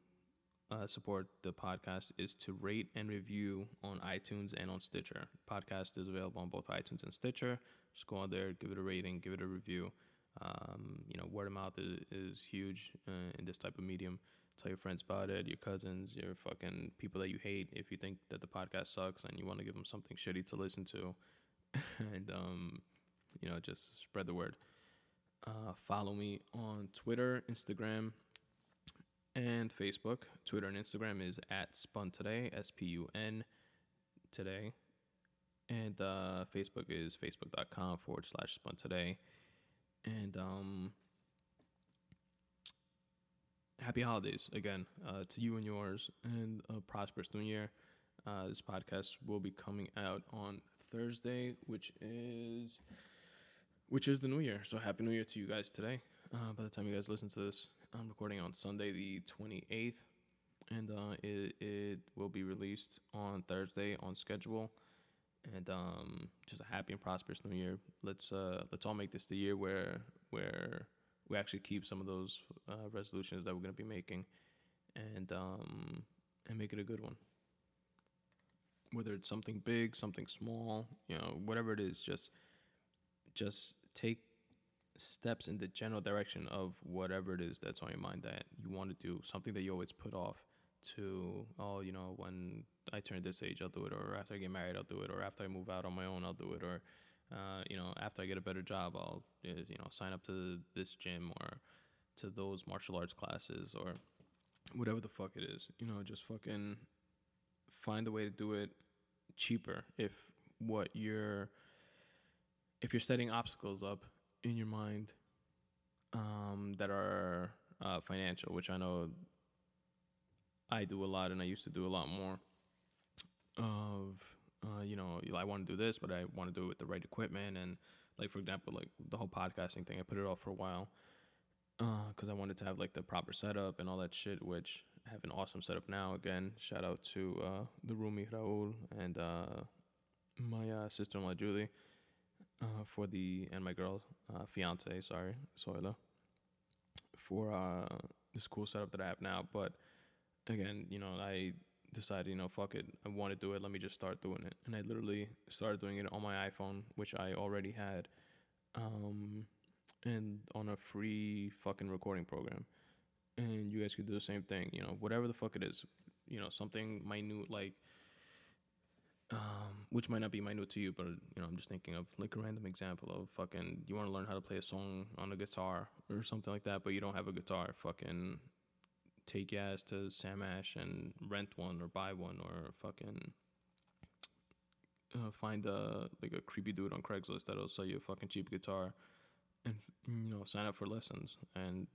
uh, support the podcast is to rate and review on iTunes and on Stitcher. Podcast is available on both iTunes and Stitcher. Just go on there, give it a rating, give it a review. Um, you know, word of mouth is, is huge uh, in this type of medium. Tell your friends about it, your cousins, your fucking people that you hate. If you think that the podcast sucks and you want to give them something shitty to listen to, and um, you know, just spread the word. Uh, follow me on Twitter, Instagram, and Facebook. Twitter and Instagram is at Spun Today, S P U N Today. And uh, Facebook is facebook.com forward slash Spun Today. And um, happy holidays again uh, to you and yours, and a prosperous new year. Uh, this podcast will be coming out on Thursday, which is which is the new year. So happy new year to you guys today. Uh, by the time you guys listen to this, I'm recording on Sunday the 28th, and uh, it it will be released on Thursday on schedule. And um, just a happy and prosperous new year. Let's uh, let's all make this the year where where we actually keep some of those uh, resolutions that we're gonna be making, and um, and make it a good one. Whether it's something big, something small, you know, whatever it is, just just take steps in the general direction of whatever it is that's on your mind that you want to do, something that you always put off to, oh, you know, when I turn this age, I'll do it, or after I get married, I'll do it, or after I move out on my own, I'll do it, or, uh, you know, after I get a better job, I'll, you know, sign up to this gym or to those martial arts classes or whatever the fuck it is. You know, just fucking find a way to do it cheaper if what you're if you're setting obstacles up in your mind um, that are uh, financial, which I know I do a lot and I used to do a lot more of, uh, you know, I want to do this, but I want to do it with the right equipment. And, like, for example, like the whole podcasting thing, I put it off for a while because uh, I wanted to have, like, the proper setup and all that shit, which I have an awesome setup now. Again, shout out to uh, the roomie Raul and uh, my uh, sister in law, Julie uh, for the and my girl uh, fiance, sorry, Soila, for uh, this cool setup that I have now. But again, you know, I decided, you know, fuck it, I want to do it. Let me just start doing it, and I literally started doing it on my iPhone, which I already had, um, and on a free fucking recording program. And you guys could do the same thing, you know, whatever the fuck it is, you know, something minute like which might not be minute to you, but you know, I'm just thinking of like a random example of fucking you want to learn how to play a song on a guitar or something like that, but you don't have a guitar. Fucking take your ass to Sam Ash and rent one or buy one or fucking uh, find a like a creepy dude on Craigslist that'll sell you a fucking cheap guitar and you know sign up for lessons and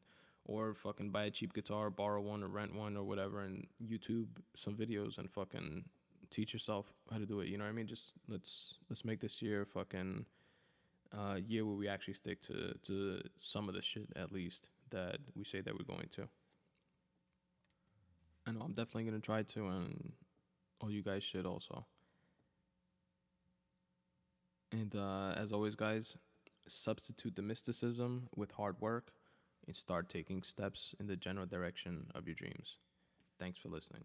or fucking buy a cheap guitar, borrow one or rent one or whatever, and YouTube some videos and fucking teach yourself how to do it. You know what I mean? Just let's let's make this year fucking uh, year where we actually stick to to some of the shit at least that we say that we're going to. I know I'm definitely gonna try to, and all you guys should also. And uh, as always, guys, substitute the mysticism with hard work and start taking steps in the general direction of your dreams. Thanks for listening.